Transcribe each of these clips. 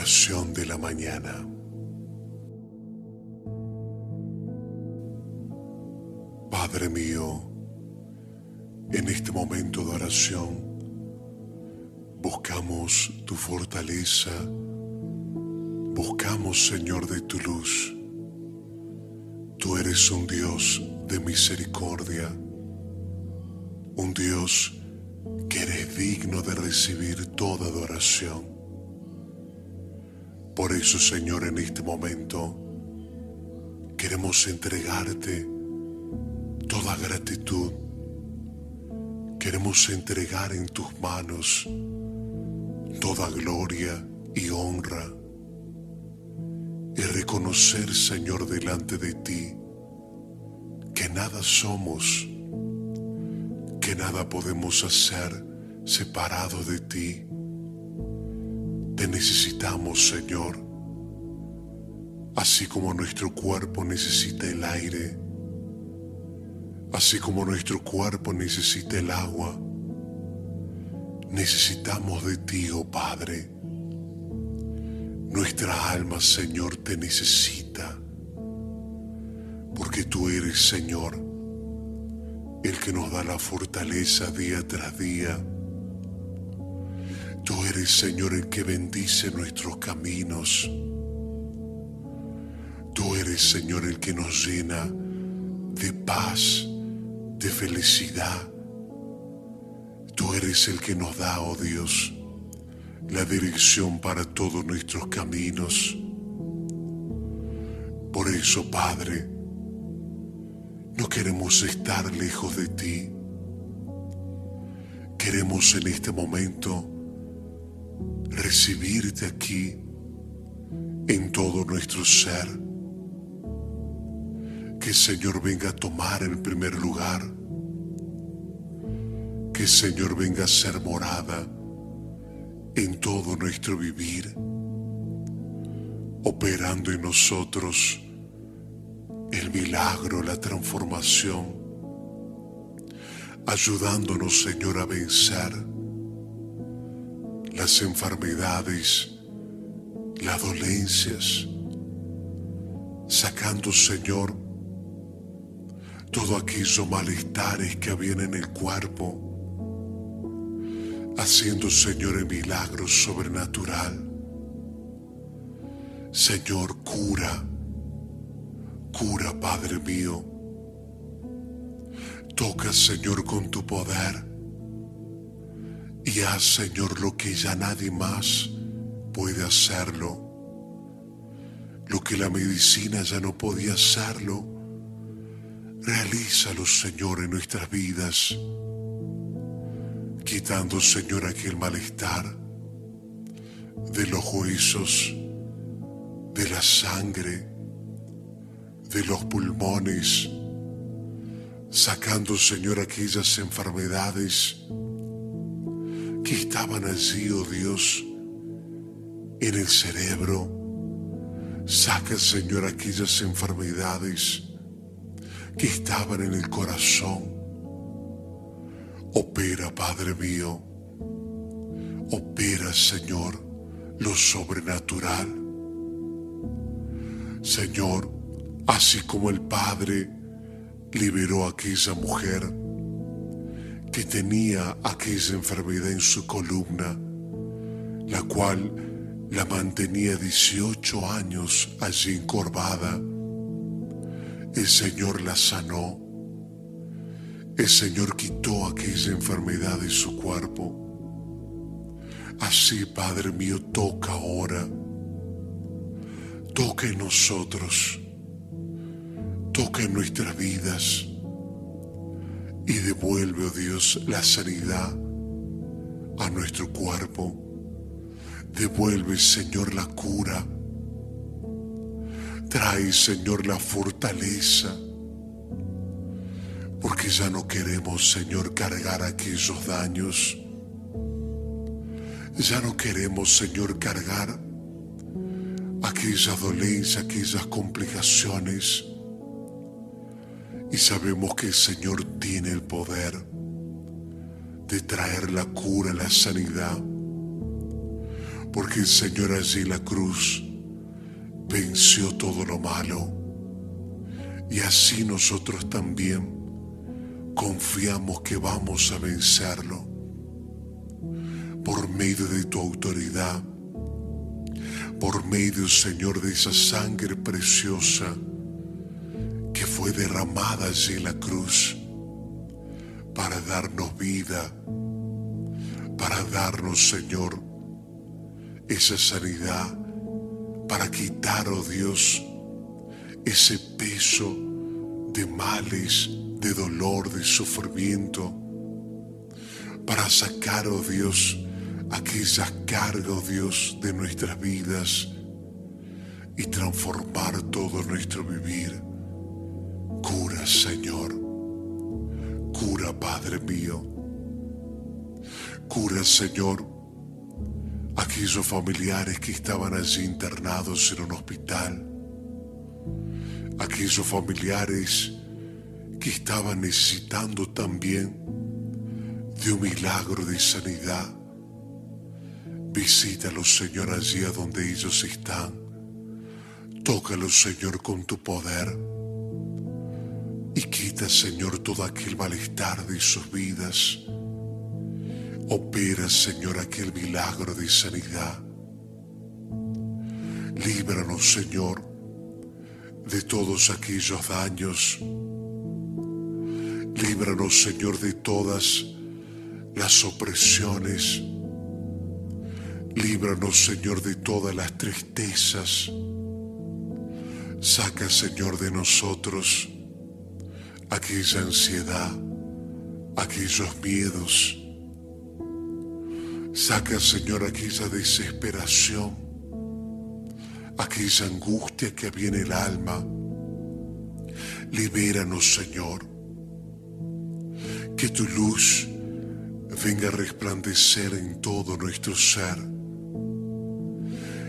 Oración de la mañana. Padre mío, en este momento de oración buscamos tu fortaleza, buscamos Señor de tu luz. Tú eres un Dios de misericordia, un Dios que eres digno de recibir toda adoración. Por eso, Señor, en este momento queremos entregarte toda gratitud. Queremos entregar en tus manos toda gloria y honra y reconocer, Señor, delante de ti que nada somos, que nada podemos hacer separado de ti. Te necesitamos, Señor, así como nuestro cuerpo necesita el aire, así como nuestro cuerpo necesita el agua. Necesitamos de ti, oh Padre. Nuestra alma, Señor, te necesita, porque tú eres, Señor, el que nos da la fortaleza día tras día. Tú eres, Señor, el que bendice nuestros caminos. Tú eres, Señor, el que nos llena de paz, de felicidad. Tú eres el que nos da, oh Dios, la dirección para todos nuestros caminos. Por eso, Padre, no queremos estar lejos de ti. Queremos en este momento recibirte aquí en todo nuestro ser. Que Señor venga a tomar el primer lugar. Que Señor venga a ser morada en todo nuestro vivir, operando en nosotros el milagro, la transformación, ayudándonos, Señor, a vencer las enfermedades, las dolencias, sacando, Señor, todo aquellos malestares que habían en el cuerpo, haciendo, Señor, el milagro sobrenatural. Señor, cura, cura, Padre mío. Toca, Señor, con tu poder y haz, Señor, lo que ya nadie más puede hacerlo. Lo que la medicina ya no podía hacerlo, realízalo, Señor, en nuestras vidas, quitando, Señor, aquel malestar de los huesos, de la sangre, de los pulmones, sacando, Señor, aquellas enfermedades que estaban allí, oh Dios, en el cerebro. Saca, Señor, aquellas enfermedades que estaban en el corazón. Opera, Padre mío. Opera, Señor, lo sobrenatural. Señor, así como el Padre liberó a aquella mujer que tenía aquella enfermedad en su columna, la cual la mantenía 18 años allí encorvada. El Señor la sanó. El Señor quitó aquella enfermedad de su cuerpo. Así, Padre mío, toca ahora. Toca en nosotros. Toca en nuestras vidas y devuelve, oh Dios, la sanidad a nuestro cuerpo. Devuelve, Señor, la cura. Trae, Señor, la fortaleza. Porque ya no queremos, Señor, cargar aquellos daños. Ya no queremos, Señor, cargar aquella dolencia, aquellas complicaciones y sabemos que el Señor tiene el poder de traer la cura, la sanidad. porque el Señor allí en la cruz venció todo lo malo. Y así nosotros también confiamos que vamos a vencerlo por medio de tu autoridad, por medio, Señor, de esa sangre preciosa que fue derramada allí en la cruz para darnos vida, para darnos, Señor, esa sanidad, para quitar, oh Dios, ese peso de males, de dolor, de sufrimiento, para sacar, oh Dios, aquellas cargas, oh Dios, de nuestras vidas y transformar todo nuestro vivir. Cura, Señor. Cura, Padre mío. Cura, Señor, aquellos familiares que estaban allí internados en un hospital. Aquellos familiares que estaban necesitando también de un milagro de sanidad. Visítalos, Señor, allí a donde ellos están. Tócalos, Señor, con tu poder. Señor, todo aquel malestar de sus vidas. Opera, Señor, aquel milagro de sanidad. Líbranos, Señor, de todos aquellos daños Líbranos, Señor, de todas las opresiones. Líbranos, Señor, de todas las tristezas. Saca, Señor, de nosotros aquella ansiedad, aquellos miedos. Saca, Señor, aquella desesperación, aquella angustia que había en el alma. Libéranos, Señor que tu luz venga a resplandecer en todo nuestro ser.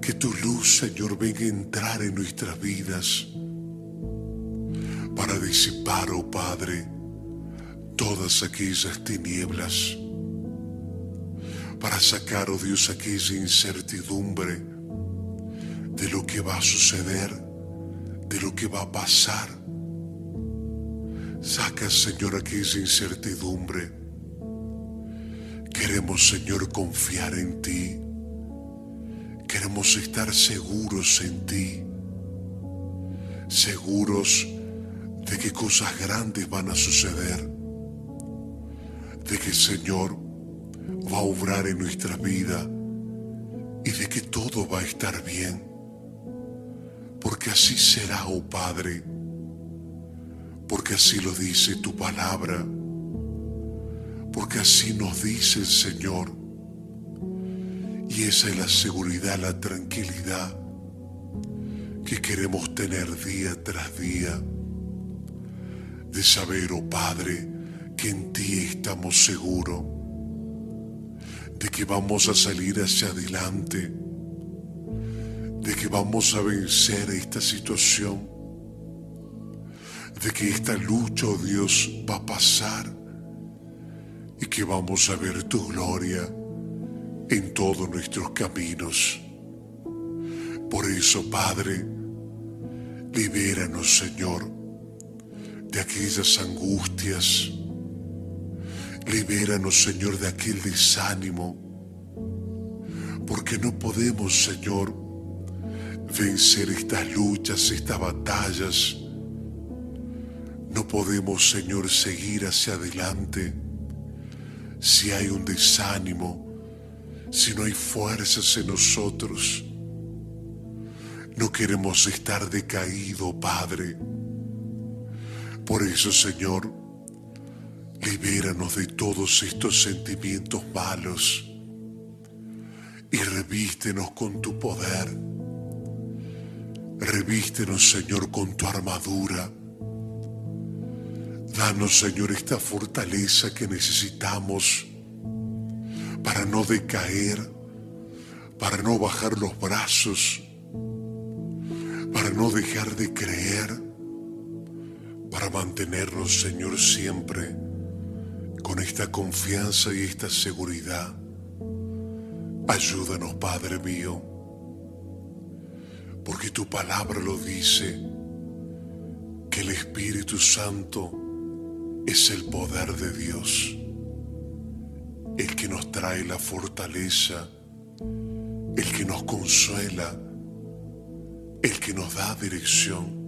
Que tu luz, Señor, venga a entrar en nuestras vidas para disipar, oh Padre, todas aquellas tinieblas, para sacar, oh Dios, aquella incertidumbre de lo que va a suceder, de lo que va a pasar Saca, Señor, aquella incertidumbre. Queremos, Señor, confiar en ti. Queremos estar seguros en ti. Seguros de que cosas grandes van a suceder. De que el Señor va a obrar en nuestra vida y de que todo va a estar bien. Porque así será, oh Padre porque así lo dice tu palabra, porque así nos dice el Señor. Y esa es la seguridad, la tranquilidad que queremos tener día tras día, de saber, oh Padre, que en ti estamos seguros, de que vamos a salir hacia adelante, de que vamos a vencer esta situación de que esta lucha, oh Dios, va a pasar y que vamos a ver tu gloria en todos nuestros caminos. Por eso, Padre, libéranos, Señor, de aquellas angustias. Libéranos, Señor, de aquel desánimo, porque no podemos, Señor, vencer estas luchas, estas batallas no podemos, Señor, seguir hacia adelante si hay un desánimo, si no hay fuerzas en nosotros. No queremos estar decaído, Padre. Por eso, Señor, libéranos de todos estos sentimientos malos y revístenos con tu poder. Revístenos, Señor, con tu armadura Danos, Señor, esta fortaleza que necesitamos para no decaer, para no bajar los brazos, para no dejar de creer, para mantenernos, Señor, siempre con esta confianza y esta seguridad Ayúdanos, Padre mío, porque tu palabra lo dice, que el Espíritu Santo es el poder de Dios, el que nos trae la fortaleza, el que nos consuela, el que nos da dirección.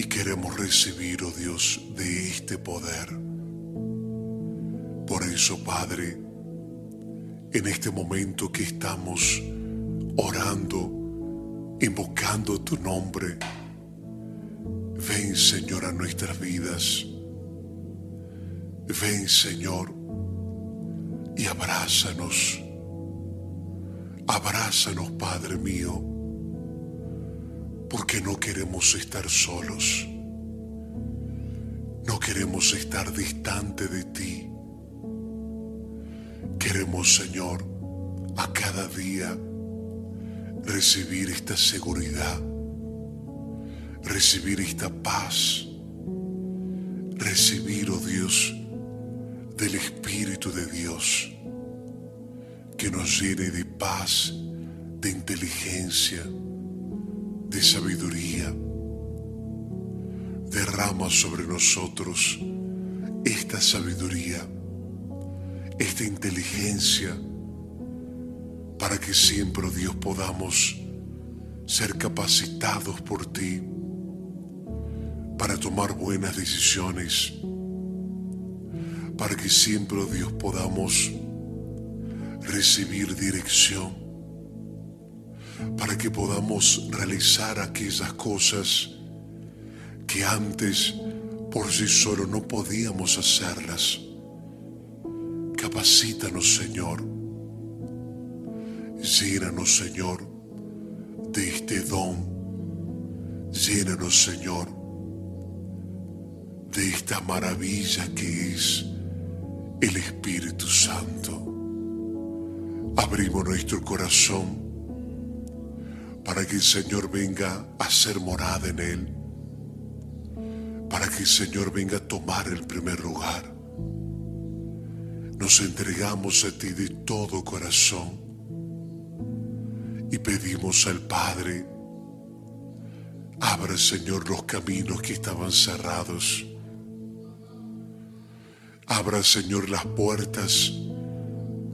Y queremos recibir, oh Dios, de este poder. Por eso, Padre, en este momento que estamos orando, invocando tu nombre, ven Señor a nuestras vidas. Ven Señor y abrázanos. Abrázanos, Padre mío, porque no queremos estar solos. No queremos estar distante de ti. Queremos, Señor, a cada día recibir esta seguridad, recibir esta paz, recibir, oh Dios, del Espíritu de Dios, que nos llene de paz, de inteligencia, de sabiduría. Derrama sobre nosotros esta sabiduría esta inteligencia para que siempre, oh Dios, podamos ser capacitados por ti para tomar buenas decisiones, para que siempre, oh Dios, podamos recibir dirección, para que podamos realizar aquellas cosas que antes por sí solo no podíamos hacerlas. Capacítanos, Señor. Llénanos, Señor, de este don. Llénanos, Señor, de esta maravilla que es el Espíritu Santo. Abrimos nuestro corazón para que el Señor venga a ser morada en él, para que el Señor venga a tomar el primer lugar nos entregamos a ti de todo corazón y pedimos al Padre, abra Señor los caminos que estaban cerrados. Abra Señor las puertas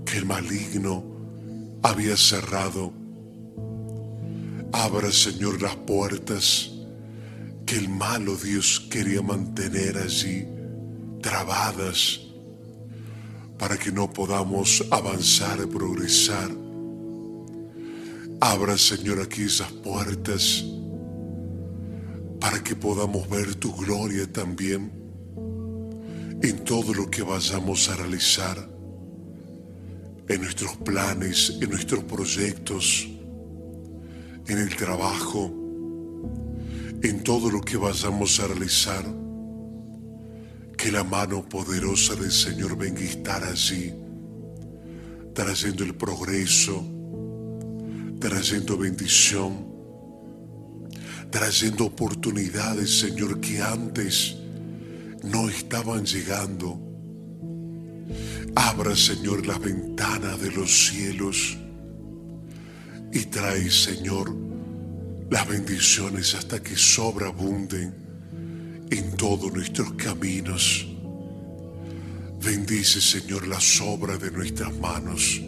que el maligno había cerrado. Abra Señor las puertas que el malo Dios quería mantener allí trabadas para que no podamos avanzar progresar. Abra, Señor, aquí esas puertas para que podamos ver tu gloria también en todo lo que vayamos a realizar, en nuestros planes, en nuestros proyectos, en el trabajo, en todo lo que vayamos a realizar que la mano poderosa del Señor venga a estar allí, trayendo el progreso, trayendo bendición, trayendo oportunidades, Señor, que antes no estaban llegando. Abra, Señor, las ventanas de los cielos y trae, Señor, las bendiciones hasta que sobreabunden en todos nuestros caminos. Bendice, Señor, la sobra de nuestras manos.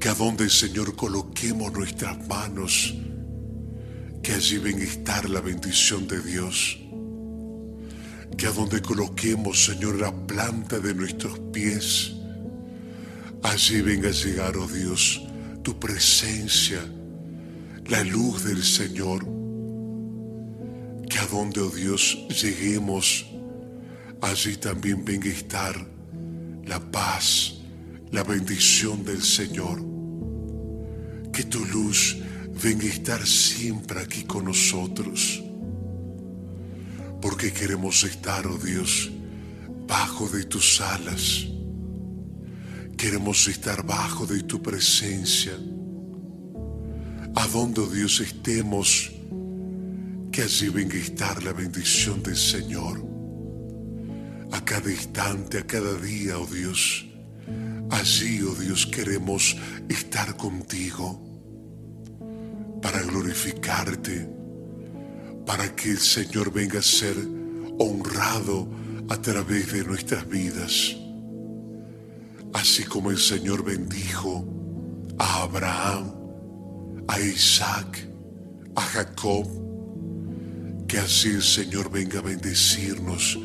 Que a donde, Señor, coloquemos nuestras manos, que allí venga a estar la bendición de Dios. Que a donde coloquemos, Señor, la planta de nuestros pies, allí venga a llegar, oh Dios, tu presencia, la luz del Señor que a donde, oh Dios, lleguemos, allí también venga a estar la paz, la bendición del Señor. Que tu luz venga a estar siempre aquí con nosotros. Porque queremos estar, oh Dios, bajo de tus alas. Queremos estar bajo de tu presencia. A donde, oh Dios, estemos, que allí venga a estar la bendición del Señor. A cada instante, a cada día, oh Dios, Allí, oh Dios, queremos estar contigo para glorificarte, para que el Señor venga a ser honrado a través de nuestras vidas. Así como el Señor bendijo a Abraham, a Isaac, a Jacob, que así el Señor venga a bendecirnos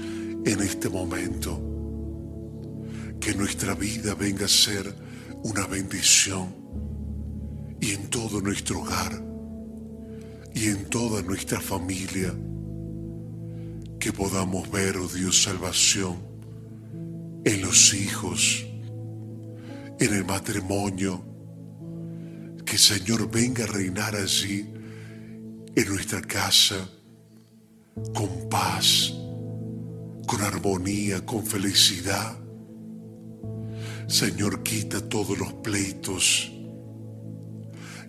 en este momento. Que nuestra vida venga a ser una bendición y en todo nuestro hogar y en toda nuestra familia. Que podamos ver, oh Dios, salvación en los hijos, en el matrimonio. Que Señor venga a reinar allí en nuestra casa con paz, con armonía, con felicidad. Señor, quita todos los pleitos.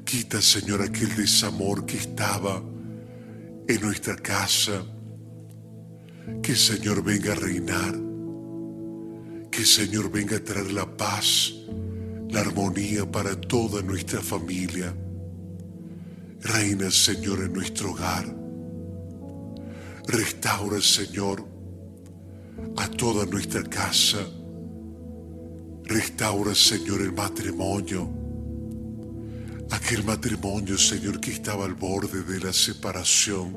Quita, Señor, aquel desamor que estaba en nuestra casa. Que Señor venga a reinar. Que Señor venga a traer la paz, la armonía para toda nuestra familia. Reina, Señor, en nuestro hogar Restaura, Señor, a toda nuestra casa. Restaura, Señor, el matrimonio. Aquel matrimonio, Señor, que estaba al borde de la separación.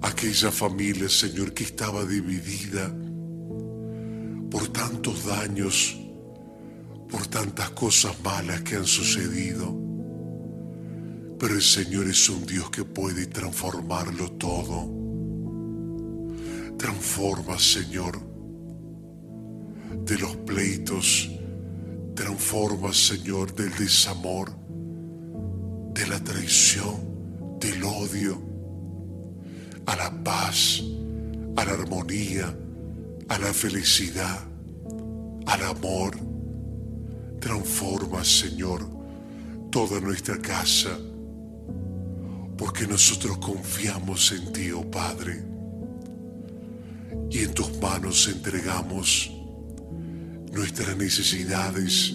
Aquella familia, Señor, que estaba dividida por tantos daños, por tantas cosas malas que han sucedido. Pero el Señor es un Dios que puede transformarlo todo. Transforma, Señor, de los pleitos. Transforma, Señor, del desamor, de la traición, del odio, a la paz, a la armonía, a la felicidad, al amor. Transforma, Señor, toda nuestra casa. Porque nosotros confiamos en ti, oh Padre, y en tus manos entregamos nuestras necesidades,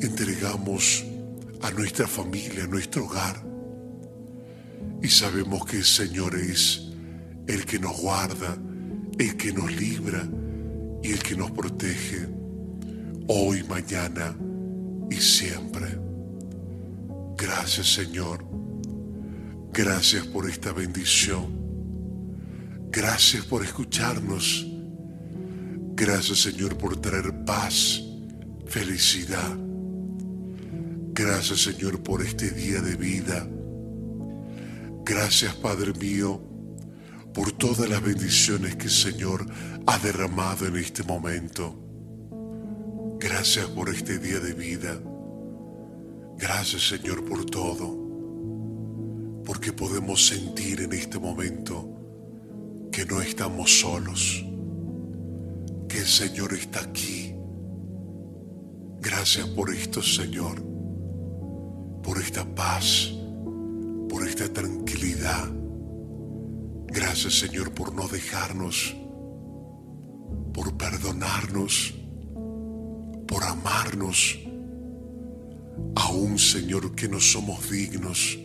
entregamos a nuestra familia, a nuestro hogar, y sabemos que el Señor es el que nos guarda, el que nos libra y el que nos protege hoy, mañana y siempre. Gracias Señor Gracias por esta bendición. Gracias por escucharnos. Gracias Señor por traer paz, felicidad. Gracias Señor por este día de vida. Gracias Padre mío por todas las bendiciones que el Señor ha derramado en este momento. Gracias por este día de vida. Gracias Señor por todo porque podemos sentir en este momento que no estamos solos, que el Señor está aquí. Gracias por esto, Señor, por esta paz, por esta tranquilidad. Gracias, Señor, por no dejarnos, por perdonarnos, por amarnos, aún, Señor, que no somos dignos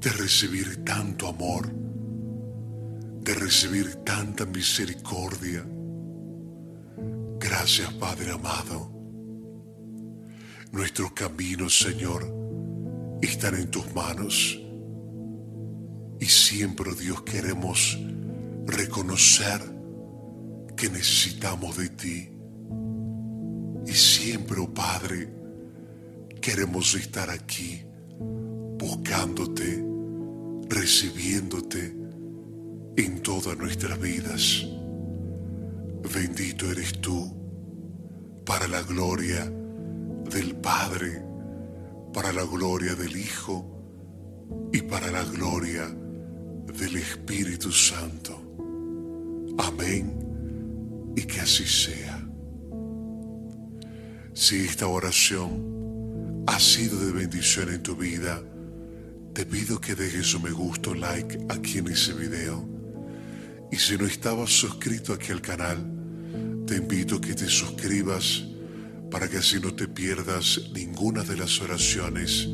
de recibir tanto amor, de recibir tanta misericordia. Gracias Padre amado. Nuestros caminos, Señor, están en tus manos. Y siempre, oh Dios, queremos reconocer que necesitamos de ti. Y siempre, oh Padre, queremos estar aquí buscándote recibiéndote en todas nuestras vidas. Bendito eres tú para la gloria del Padre, para la gloria del Hijo y para la gloria del Espíritu Santo. Amén y que así sea. Si esta oración ha sido de bendición en tu vida, te pido que dejes un me gusta like aquí en ese video. Y si no estabas suscrito aquí al canal, te invito a que te suscribas para que así no te pierdas ninguna de las oraciones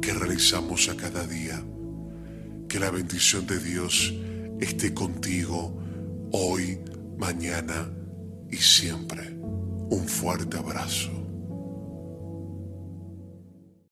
que realizamos a cada día. Que la bendición de Dios esté contigo hoy, mañana y siempre. Un fuerte abrazo.